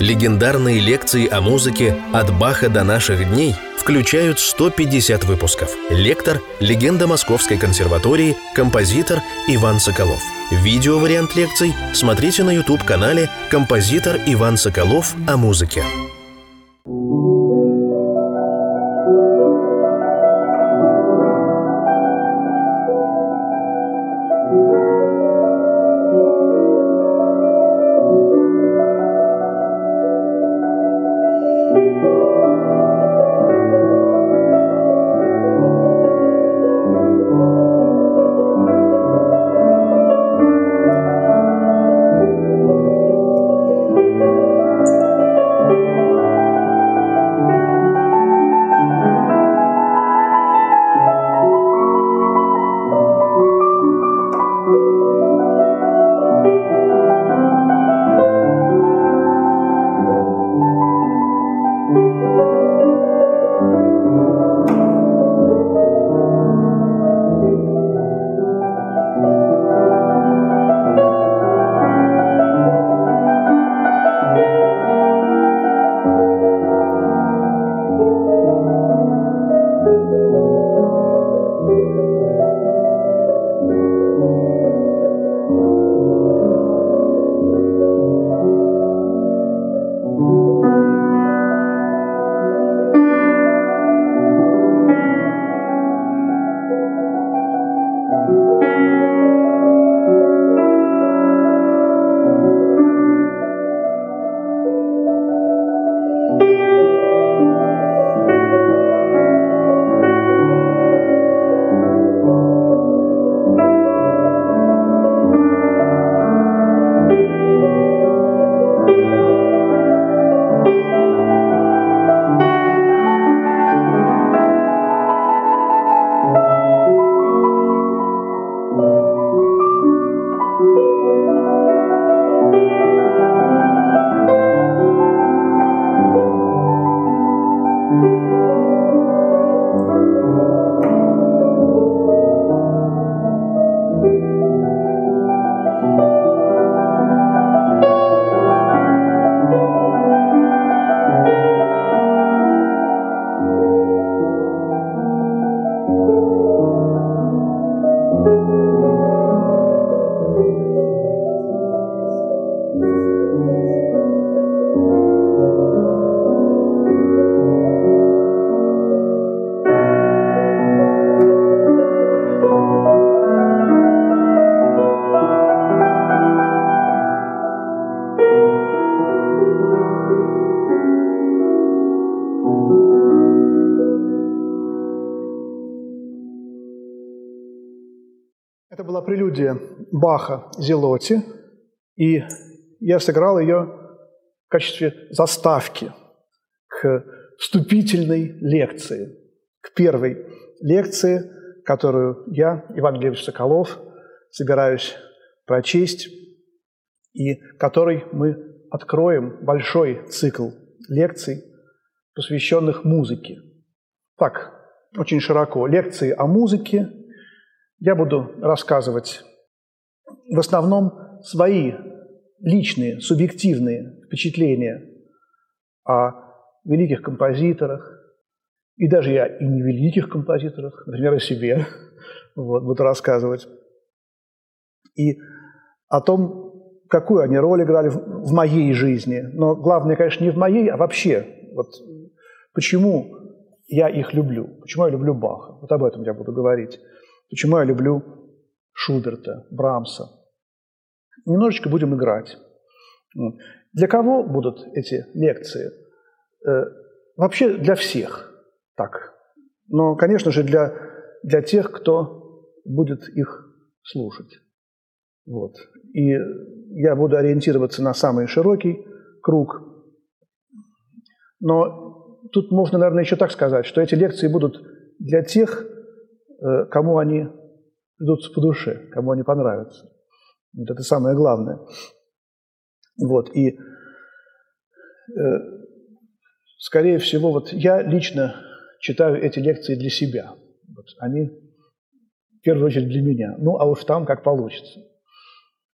Легендарные лекции о музыке «От Баха до наших дней» включают 150 выпусков. Лектор – легенда Московской консерватории, композитор Иван Соколов. Видео-вариант лекций смотрите на YouTube-канале «Композитор Иван Соколов о музыке». Прелюдия Баха «Зелоти», и я сыграл ее в качестве заставки к вступительной лекции, к первой лекции, которую я, Иван Глебович Соколов, собираюсь прочесть, и которой мы откроем большой цикл лекций, посвященных музыке. Так, очень широко. Лекции о музыке, я буду рассказывать в основном свои личные, субъективные впечатления о великих композиторах, и даже я и не великих композиторах, например, о себе вот, буду рассказывать, и о том, какую они роль играли в, в моей жизни. Но главное, конечно, не в моей, а вообще. Вот почему я их люблю, почему я люблю Баха. Вот об этом я буду говорить. Почему я люблю Шуберта, Брамса. Немножечко будем играть. Для кого будут эти лекции? Э, вообще для всех. Так. Но, конечно же, для, для тех, кто будет их слушать. Вот. И я буду ориентироваться на самый широкий круг. Но тут можно, наверное, еще так сказать, что эти лекции будут для тех, кому они идут по душе, кому они понравятся. Вот это самое главное. Вот, и э, скорее всего, вот я лично читаю эти лекции для себя. Вот они в первую очередь для меня. Ну, а уж там как получится.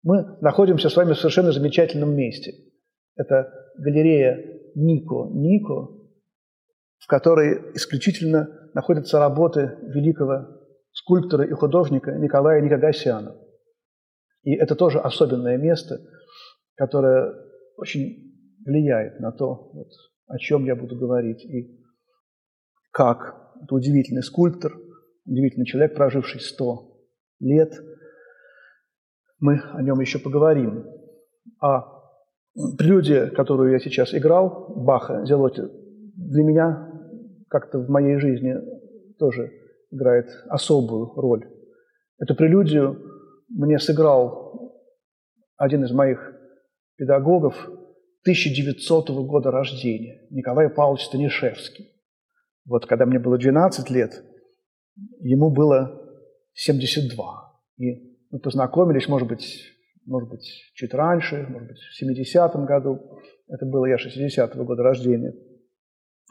Мы находимся с вами в совершенно замечательном месте. Это галерея Нико, Нико, в которой исключительно находятся работы великого скульптора и художника Николая Никогасяна. И это тоже особенное место, которое очень влияет на то, вот, о чем я буду говорить, и как это удивительный скульптор, удивительный человек, проживший сто лет. Мы о нем еще поговорим. А прелюдия, которую я сейчас играл, Баха, Зелоти, для меня как-то в моей жизни тоже играет особую роль. Эту прелюдию мне сыграл один из моих педагогов 1900 года рождения, Николай Павлович Станишевский. Вот когда мне было 12 лет, ему было 72. И мы познакомились, может быть, может быть, чуть раньше, может быть, в 70-м году. Это было я 60-го года рождения.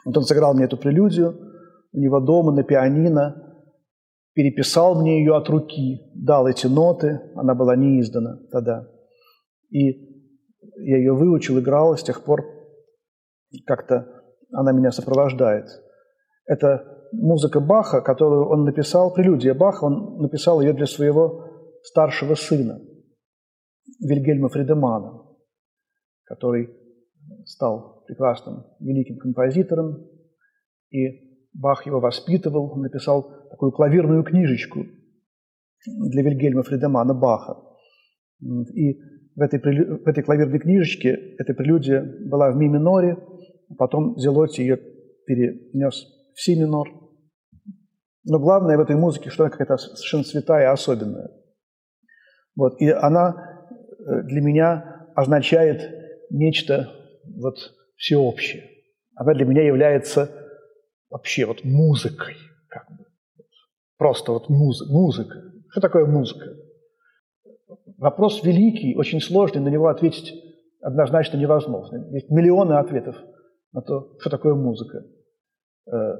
Вот он сыграл мне эту прелюдию у него дома на пианино, переписал мне ее от руки, дал эти ноты, она была не издана тогда. И я ее выучил, играл, с тех пор как-то она меня сопровождает. Это музыка Баха, которую он написал, прелюдия Баха, он написал ее для своего старшего сына, Вильгельма Фридемана, который стал прекрасным великим композитором, и Бах его воспитывал, написал такую клавирную книжечку для Вильгельма Фридемана Баха. И в этой, в этой клавирной книжечке эта прелюдия была в ми миноре, потом Зелотти ее перенес в си минор. Но главное в этой музыке, что она какая-то совершенно святая особенная. Вот. И она э, для меня означает нечто вот всеобщее. Она для меня является вообще вот музыкой. Как бы. Просто вот музыка. музыка. Что такое музыка? Вопрос великий, очень сложный, на него ответить однозначно невозможно. Есть миллионы ответов на то, что такое музыка. Э,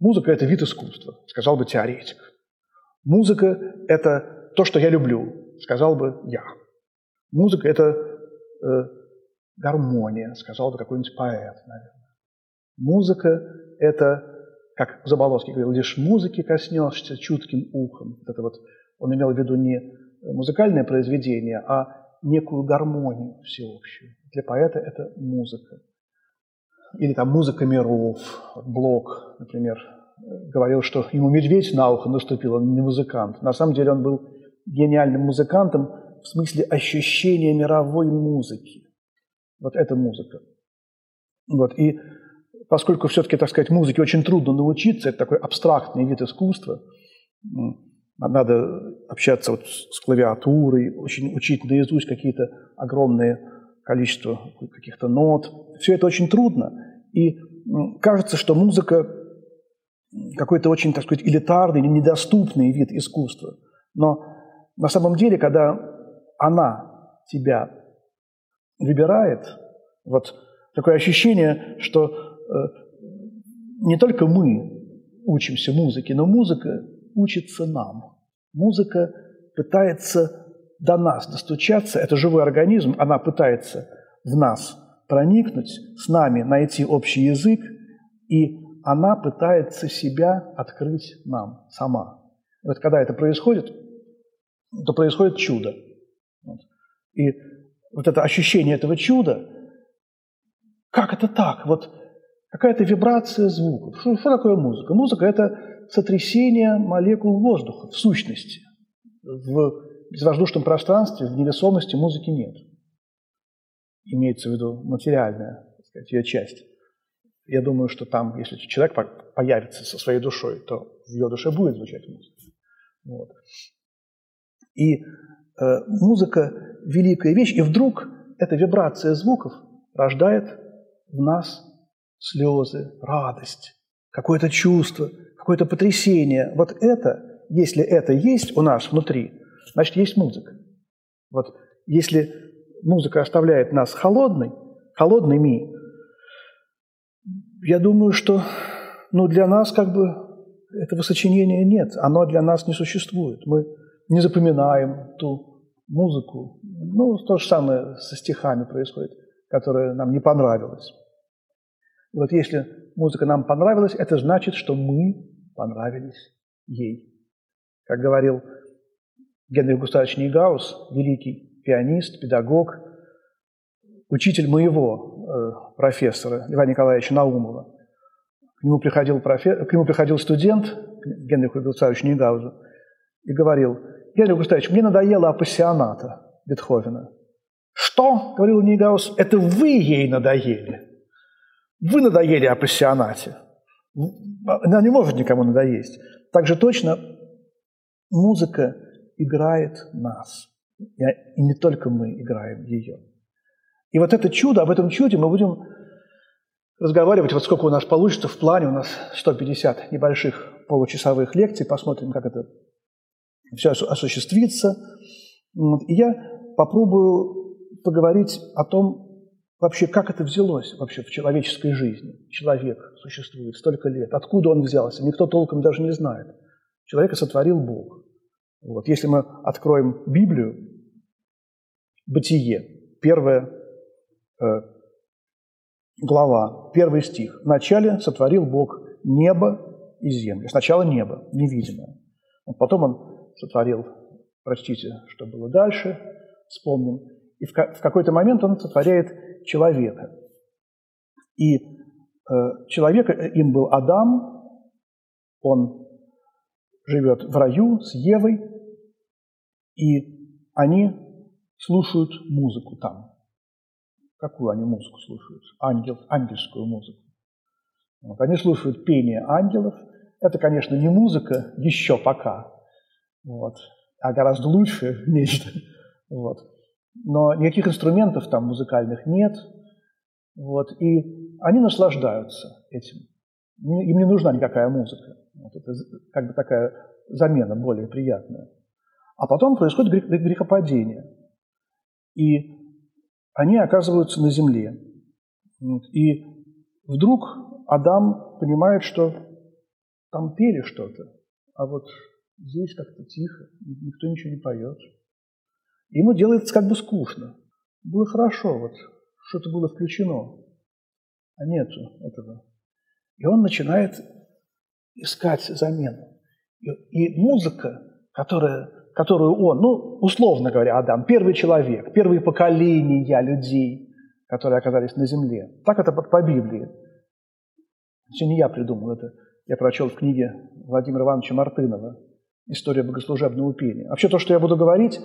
музыка – это вид искусства, сказал бы теоретик. Музыка – это то, что я люблю, сказал бы я. Музыка – это э, гармония, сказал бы какой-нибудь поэт, наверное. Музыка – это, как Заболоцкий говорил, лишь музыки коснешься чутким ухом. Это вот он имел в виду не музыкальное произведение, а некую гармонию всеобщую. Для поэта это музыка. Или там музыка миров. Блок, например, говорил, что ему медведь на ухо наступил, он не музыкант. На самом деле он был гениальным музыкантом в смысле ощущения мировой музыки. Вот это музыка. Вот. И поскольку все-таки, так сказать, музыке очень трудно научиться, это такой абстрактный вид искусства, надо общаться вот с клавиатурой, очень учить наизусть какие-то огромные количество каких-то нот. Все это очень трудно. И кажется, что музыка какой-то очень, так сказать, элитарный или недоступный вид искусства. Но на самом деле, когда она тебя выбирает, вот такое ощущение, что не только мы учимся музыке, но музыка учится нам. Музыка пытается до нас достучаться, это живой организм, она пытается в нас проникнуть, с нами найти общий язык, и она пытается себя открыть нам сама. И вот когда это происходит, то происходит чудо. И вот это ощущение этого чуда, как это так? Вот какая-то вибрация звуков. Что, что такое музыка? Музыка – это сотрясение молекул воздуха в сущности. В безвоздушном пространстве, в невесомости музыки нет. Имеется в виду материальная так сказать, ее часть. Я думаю, что там, если человек появится со своей душой, то в ее душе будет звучать музыка. Вот. И э, музыка – великая вещь, и вдруг эта вибрация звуков рождает в нас слезы, радость, какое-то чувство, какое-то потрясение. Вот это, если это есть у нас внутри, значит, есть музыка. Вот если музыка оставляет нас холодной, холодными, я думаю, что ну, для нас как бы этого сочинения нет, оно для нас не существует. Мы не запоминаем ту музыку. Ну, то же самое со стихами происходит. которая нам не понравилась. И вот если музыка нам понравилась, это значит, что мы понравились ей. Как говорил Генрих Густавович Нейгаус, великий пианист, педагог, учитель моего э, профессора Льва Николаевича Наумова. К нему приходил, профе... к нему приходил студент, Генриху Густавовичу Нейгаузу, и говорил, Генрих Густавович, мне надоело апассионата Бетховена. Что, говорил Нейгаус, это вы ей надоели. Вы надоели апассионате. Она не может никому надоесть. Так же точно музыка играет нас. И не только мы играем ее. И вот это чудо, об этом чуде мы будем разговаривать, вот сколько у нас получится в плане, у нас 150 небольших получасовых лекций, посмотрим, как это все осуществится. И я попробую поговорить о том, вообще, как это взялось вообще в человеческой жизни. Человек существует столько лет, откуда он взялся, никто толком даже не знает. Человека сотворил Бог. Вот. Если мы откроем Библию, Бытие, первая э, глава, первый стих. «Вначале сотворил Бог небо и землю». Сначала небо, невидимое. Потом он сотворил, простите, что было дальше, вспомним. И в, в какой-то момент он сотворяет человека. И э, человек, э, им был Адам, он живет в раю с Евой, и они слушают музыку там. Какую они музыку слушают? Ангел, ангельскую музыку. Вот. Они слушают пение ангелов. Это, конечно, не музыка еще пока, вот, а гораздо лучше нечто. Вот. Но никаких инструментов там музыкальных нет. Вот. И они наслаждаются этим. Им не нужна никакая музыка. Вот это как бы такая замена более приятная. А потом происходит грехопадение. И они оказываются на земле. И вдруг Адам понимает, что там пели что-то, а вот здесь как-то тихо, никто ничего не поет. Ему делается как бы скучно. Было хорошо, вот что-то было включено, а нету этого. И он начинает искать замену. И, и музыка, которая которую он, ну, условно говоря, Адам, первый человек, первые поколения людей, которые оказались на земле. Так это по Библии. Все не я придумал, это я прочел в книге Владимира Ивановича Мартынова «История богослужебного пения». Вообще то, что я буду говорить,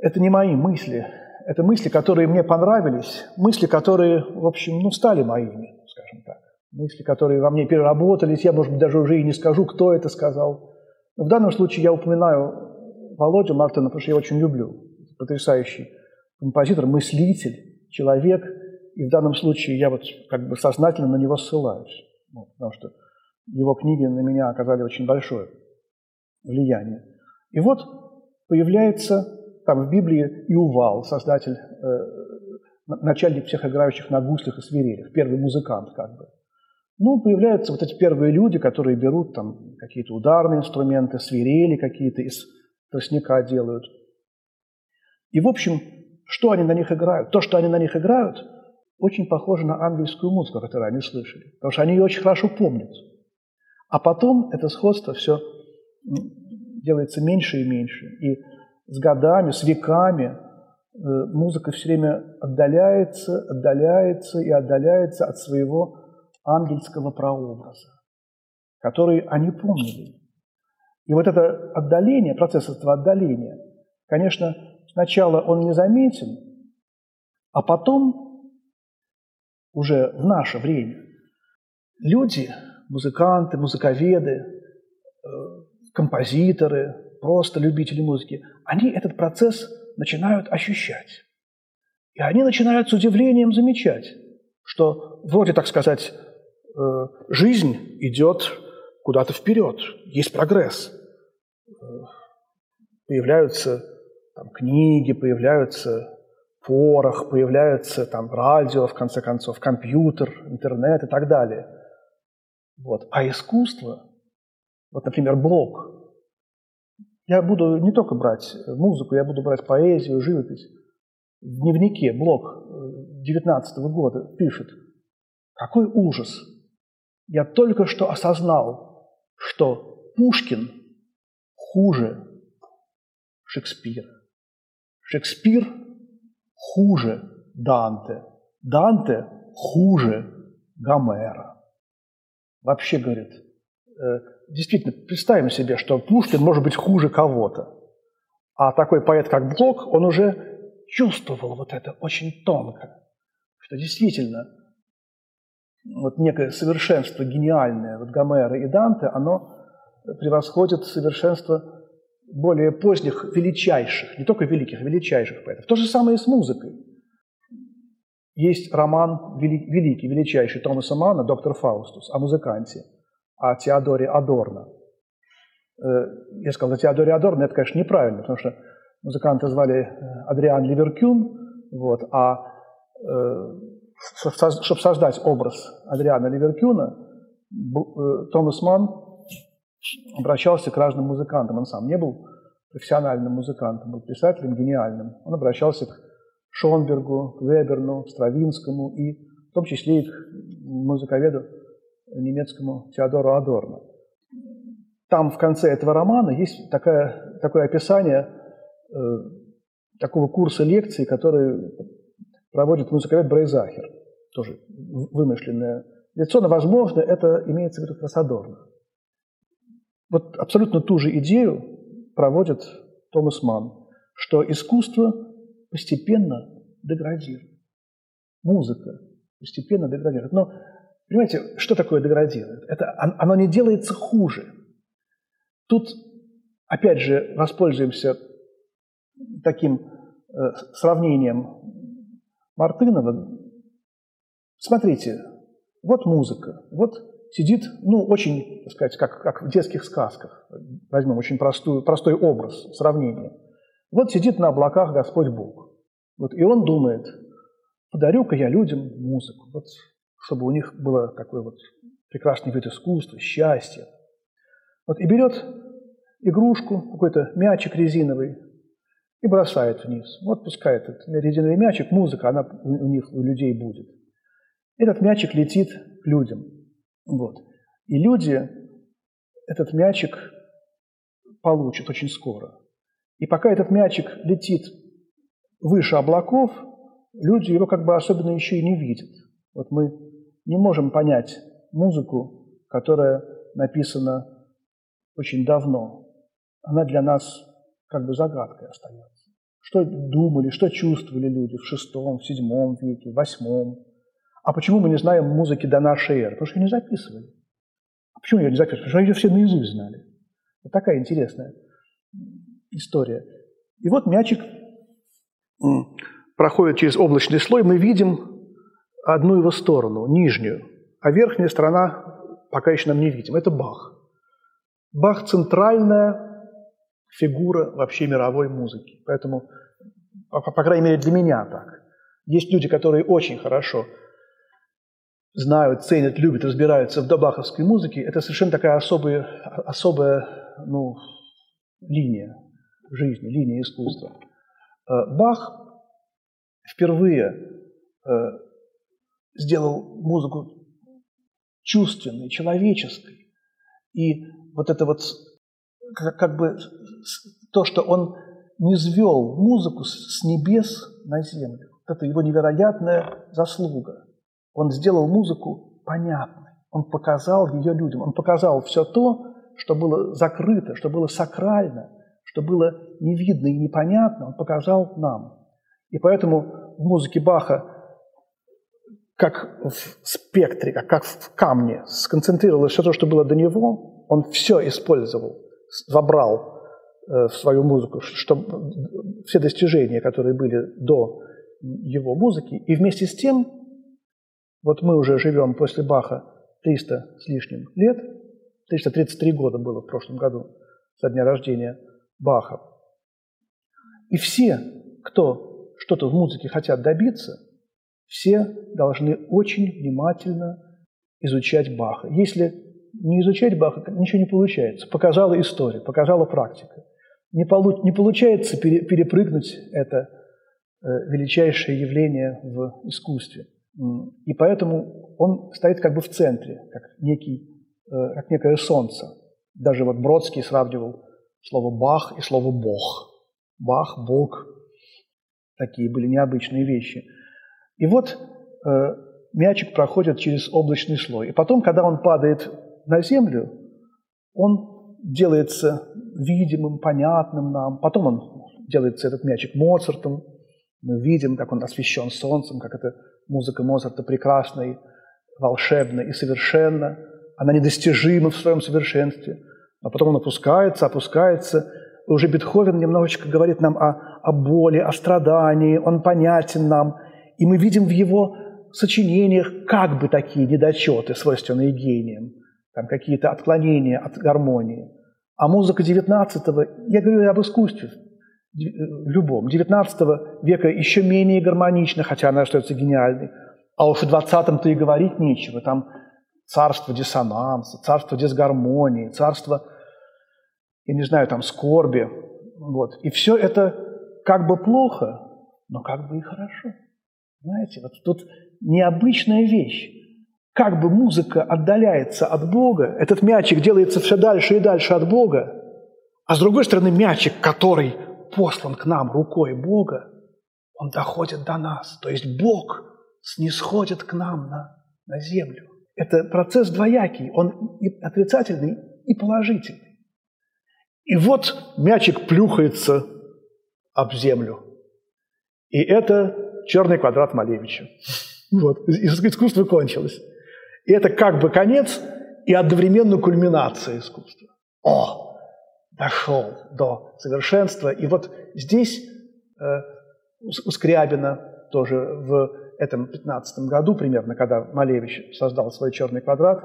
это не мои мысли, это мысли, которые мне понравились, мысли, которые, в общем, ну, стали моими, скажем так. Мысли, которые во мне переработались, я, может быть, даже уже и не скажу, кто это сказал – в данном случае я упоминаю Володю Мартына, потому что я очень люблю. Потрясающий композитор, мыслитель, человек. И в данном случае я вот как бы сознательно на него ссылаюсь. Вот, потому что его книги на меня оказали очень большое влияние. И вот появляется там в Библии Иувал, создатель, э, начальник всех играющих на гуслях и свирелях, первый музыкант как бы. Ну, появляются вот эти первые люди, которые берут там какие-то ударные инструменты, свирели какие-то из тростника делают. И, в общем, что они на них играют? То, что они на них играют, очень похоже на ангельскую музыку, которую они слышали, потому что они ее очень хорошо помнят. А потом это сходство все делается меньше и меньше. И с годами, с веками э, музыка все время отдаляется, отдаляется и отдаляется от своего ангельского прообраза, который они помнили. И вот это отдаление, процесс этого отдаления, конечно, сначала он незаметен, а потом, уже в наше время, люди, музыканты, музыковеды, э, композиторы, просто любители музыки, они этот процесс начинают ощущать. И они начинают с удивлением замечать, что вроде, так сказать, Э, жизнь идет куда-то вперед, есть прогресс. Э, появляются там, книги, появляются порох, появляется там радио, в конце концов, компьютер, интернет и так далее. Вот. А искусство, вот, например, блог, я буду не только брать музыку, я буду брать поэзию, живопись. в дневнике, блог 19 -го года, пишет, какой ужас! Я только что осознал, что Пушкин хуже Шекспира. Шекспир хуже Данте. Данте хуже Гомера. Вообще, говорит, э, действительно, представим себе, что Пушкин может быть хуже кого-то. А такой поэт, как Блок, он уже чувствовал вот это очень тонко, что действительно вот некое совершенство гениальное вот Гомера и Данте, оно превосходит совершенство более поздних, величайших, не только великих, величайших поэтов. То же самое и с музыкой. Есть роман великий, величайший Томаса Мана «Доктор Фаустус» о музыканте, о Теодоре Адорно. Э, я сказал, о Теодоре Адорно, это, конечно, неправильно, потому что музыканта звали э, Адриан Ливеркюн, вот, а э, чтобы создать образ Адриана Ливеркюна, Томас Ман обращался к разным музыкантам. Он сам не был профессиональным музыкантом, был писателем гениальным. Он обращался к Шонбергу, к Веберну, к Стравинскому и в том числе и к музыковеду немецкому Теодору Адорно. Там в конце этого романа есть такое, такое описание э, такого курса лекций, который проводит музыковед Брейзахер, тоже вымышленное лицо, но, возможно, это имеется в виду как Адорно. Вот абсолютно ту же идею проводит Томас Манн, что искусство постепенно деградирует. Музыка постепенно деградирует. Но, понимаете, что такое деградирует? Это, оно не делается хуже. Тут, опять же, воспользуемся таким э, сравнением Мартынова. Смотрите, вот музыка, вот сидит, ну, очень, так сказать, как, как в детских сказках. Возьмем очень простую, простой образ, сравнение. Вот сидит на облаках Господь Бог. Вот, и он думает, подарю-ка я людям музыку, вот, чтобы у них было такой вот прекрасный вид искусства, счастье. Вот, и берет игрушку, какой-то мячик резиновый, и бросает вниз. Вот пускай этот резиновый мячик, музыка, она у них, у людей будет. Этот мячик летит к людям. Вот. И люди этот мячик получат очень скоро. И пока этот мячик летит выше облаков, люди его как бы особенно еще и не видят. Вот мы не можем понять музыку, которая написана очень давно. Она для нас как бы загадкой остается. Что думали, что чувствовали люди в шестом, в седьмом веке, восьмом. А почему мы не знаем музыки до нашей эры? Потому что ее не записывали. А почему ее не записывали? Потому что ее все наизусть знали. Вот такая интересная история. И вот мячик проходит через облачный слой, мы видим одну его сторону, нижнюю, а верхняя сторона пока еще нам не видим. Это Бах. Бах – центральная фигура вообще мировой музыки. Поэтому, по, по крайней мере, для меня так. Есть люди, которые очень хорошо знают, ценят, любят, разбираются в добаховской музыке, это совершенно такая особая, особая ну, линия жизни, линия искусства. Э, Бах впервые э, сделал музыку чувственной, человеческой. И вот это вот как бы то, что он не звел музыку с небес на землю. Это его невероятная заслуга. Он сделал музыку понятной. Он показал ее людям. Он показал все то, что было закрыто, что было сакрально, что было не видно и непонятно, он показал нам. И поэтому в музыке Баха, как в спектре, как, как в камне, сконцентрировалось все то, что было до него, он все использовал, забрал э, в свою музыку, что, все достижения, которые были до его музыки, и вместе с тем вот мы уже живем после Баха 300 с лишним лет, 333 года было в прошлом году со дня рождения Баха. И все, кто что-то в музыке хотят добиться, все должны очень внимательно изучать Баха. Если не изучать Баха, ничего не получается. Показала история, показала практика. Не, полу- не получается пере- перепрыгнуть это, величайшее явление в искусстве. И поэтому он стоит как бы в центре, как, некий, как некое солнце. Даже вот Бродский сравнивал слово «бах» и слово «бог». Бах, Бог. Такие были необычные вещи. И вот э, мячик проходит через облачный слой. И потом, когда он падает на землю, он делается видимым, понятным нам. Потом он делается этот мячик Моцартом. Мы видим, как он освещен солнцем, как эта музыка Моцарта прекрасна и волшебна и совершенна. Она недостижима в своем совершенстве. А потом он опускается, опускается. И уже Бетховен немножечко говорит нам о, о боли, о страдании. Он понятен нам. И мы видим в его сочинениях как бы такие недочеты, свойственные гениям, там какие-то отклонения от гармонии. А музыка XIX, я говорю об искусстве, любом, XIX века еще менее гармонична, хотя она остается гениальной. А уж в 20-м-то и говорить нечего. Там царство диссонанса, царство дисгармонии, царство, я не знаю, там скорби. Вот. И все это как бы плохо, но как бы и хорошо. Знаете, вот тут необычная вещь. Как бы музыка отдаляется от Бога, этот мячик делается все дальше и дальше от Бога, а с другой стороны мячик, который послан к нам рукой Бога, он доходит до нас. То есть Бог снисходит к нам на, на землю. Это процесс двоякий, он и отрицательный, и положительный. И вот мячик плюхается об землю. И это черный квадрат Малевича. Вот, искусство кончилось. И это как бы конец и одновременно кульминация искусства. О, дошел до совершенства. И вот здесь э, у Скрябина тоже в этом 15 году примерно, когда Малевич создал свой черный квадрат,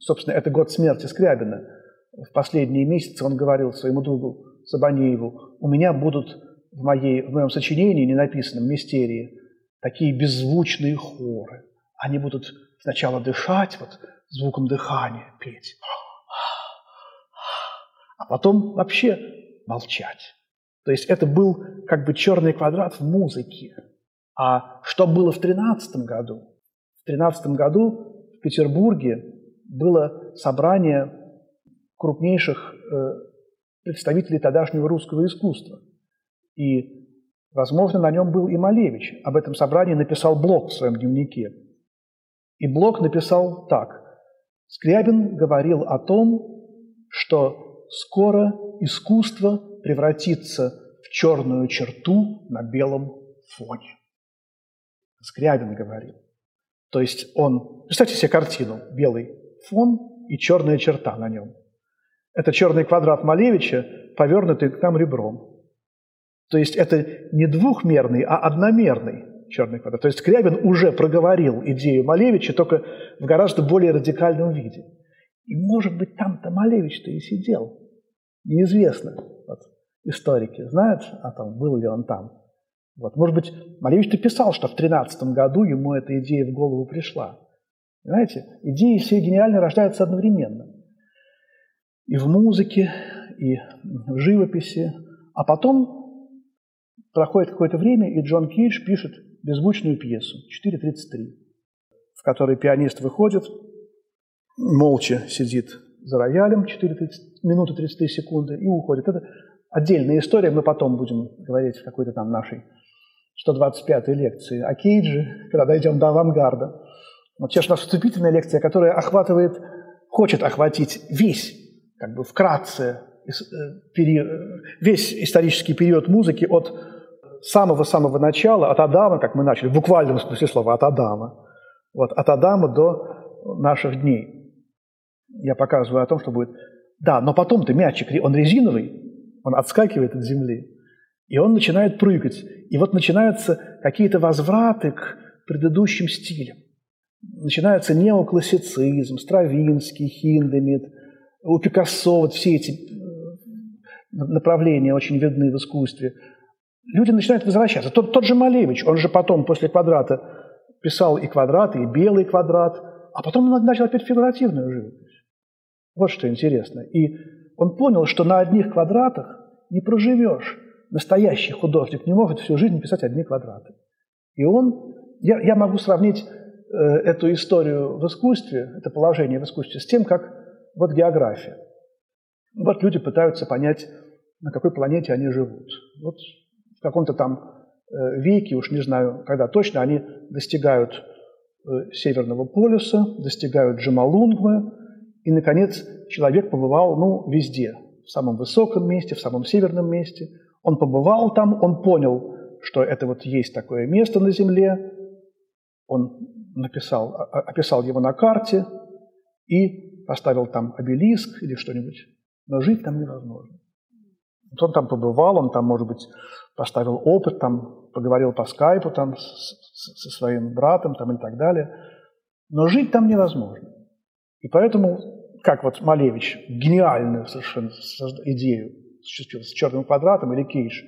собственно, это год смерти Скрябина. В последние месяцы он говорил своему другу Сабанееву, у меня будут в, моей, в моем сочинении, не написанном «Мистерии», такие беззвучные хоры. Они будут сначала дышать, вот звуком дыхания петь, а потом вообще молчать. То есть это был как бы черный квадрат в музыке. А что было в 13 году? В 13 году в Петербурге было собрание крупнейших э, представителей тогдашнего русского искусства. И, возможно, на нем был и Малевич. Об этом собрании написал Блок в своем дневнике. И Блок написал так. Скрябин говорил о том, что скоро искусство превратится в черную черту на белом фоне. Скрябин говорил. То есть он... Представьте себе картину. Белый фон и черная черта на нем. Это черный квадрат Малевича, повернутый к нам ребром. То есть это не двухмерный, а одномерный черный квадрат. То есть Скрябин уже проговорил идею Малевича, только в гораздо более радикальном виде. И, может быть, там-то Малевич-то и сидел. Неизвестно. Вот, историки знают о том, был ли он там. Вот. Может быть, Малевич-то писал, что в 13 году ему эта идея в голову пришла. Понимаете, идеи все гениально рождаются одновременно. И в музыке, и в живописи. А потом Проходит какое-то время, и Джон Кейдж пишет беззвучную пьесу 4.33, в которой пианист выходит, молча сидит за роялем 4 минуты 33 секунды и уходит. Это отдельная история, мы потом будем говорить в какой-то там нашей 125-й лекции о Кейдже, когда дойдем до авангарда. Вот сейчас у нас вступительная лекция, которая охватывает, хочет охватить весь, как бы вкратце, весь исторический период музыки от самого-самого начала, от Адама, как мы начали, в буквальном смысле слова, от Адама, вот, от Адама до наших дней. Я показываю о том, что будет... Да, но потом-то мячик, он резиновый, он отскакивает от земли, и он начинает прыгать. И вот начинаются какие-то возвраты к предыдущим стилям. Начинается неоклассицизм, Стравинский, Хиндемит, у Пикассо вот все эти э, направления очень видны в искусстве – люди начинают возвращаться. Тот, тот же Малевич, он же потом после квадрата писал и квадраты, и белый квадрат, а потом он начал опять фигуративную живопись. Вот что интересно. И он понял, что на одних квадратах не проживешь. настоящий художник не может всю жизнь писать одни квадраты. И он, я, я могу сравнить э, эту историю в искусстве, это положение в искусстве, с тем, как вот география. Вот люди пытаются понять, на какой планете они живут. Вот в каком-то там э, веке, уж не знаю, когда точно, они достигают э, Северного полюса, достигают Джамалунгмы, и, наконец, человек побывал, ну, везде, в самом высоком месте, в самом северном месте. Он побывал там, он понял, что это вот есть такое место на Земле, он написал, описал его на карте и поставил там обелиск или что-нибудь. Но жить там невозможно. Вот он там побывал, он там, может быть, поставил опыт, там поговорил по скайпу там со своим братом там и так далее. Но жить там невозможно. И поэтому, как вот Малевич гениальную совершенно идею с черным квадратом или Кейш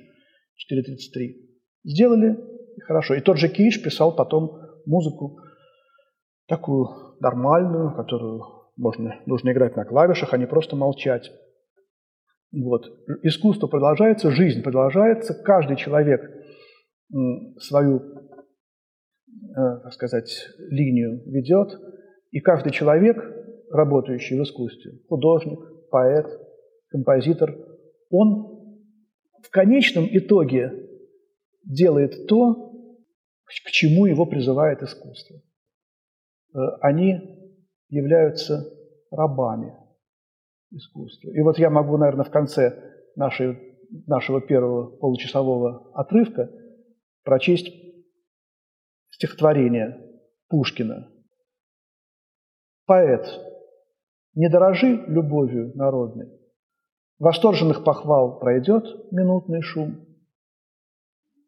4.33 сделали, хорошо. И тот же Кейш писал потом музыку такую нормальную, которую можно, нужно играть на клавишах, а не просто молчать. Вот. Искусство продолжается, жизнь продолжается, каждый человек свою, э, так сказать, линию ведет, и каждый человек, работающий в искусстве, художник, поэт, композитор, он в конечном итоге делает то, к чему его призывает искусство. Э, они являются рабами искусства. И вот я могу, наверное, в конце нашей, нашего первого получасового отрывка прочесть стихотворение Пушкина. Поэт, не дорожи любовью народной, Восторженных похвал пройдет минутный шум.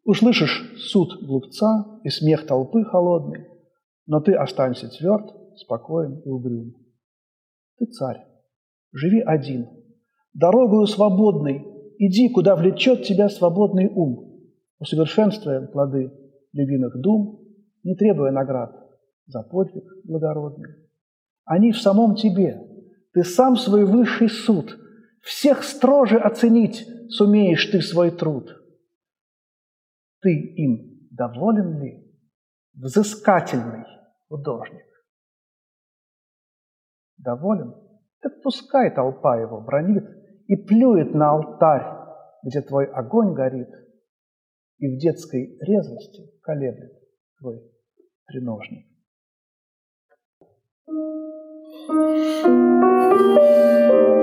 Услышишь суд глупца и смех толпы холодный, Но ты останься тверд, спокоен и угрюм. Ты царь, живи один. Дорогою свободной иди, куда влечет тебя свободный ум, усовершенствуя плоды любимых дум, не требуя наград за подвиг благородный. Они в самом тебе. Ты сам свой высший суд. Всех строже оценить сумеешь ты свой труд. Ты им доволен ли, взыскательный художник? Доволен? Так пускай толпа его бронит и плюет на алтарь, где твой огонь горит, и в детской резвости колеблет твой треножник. Thank you.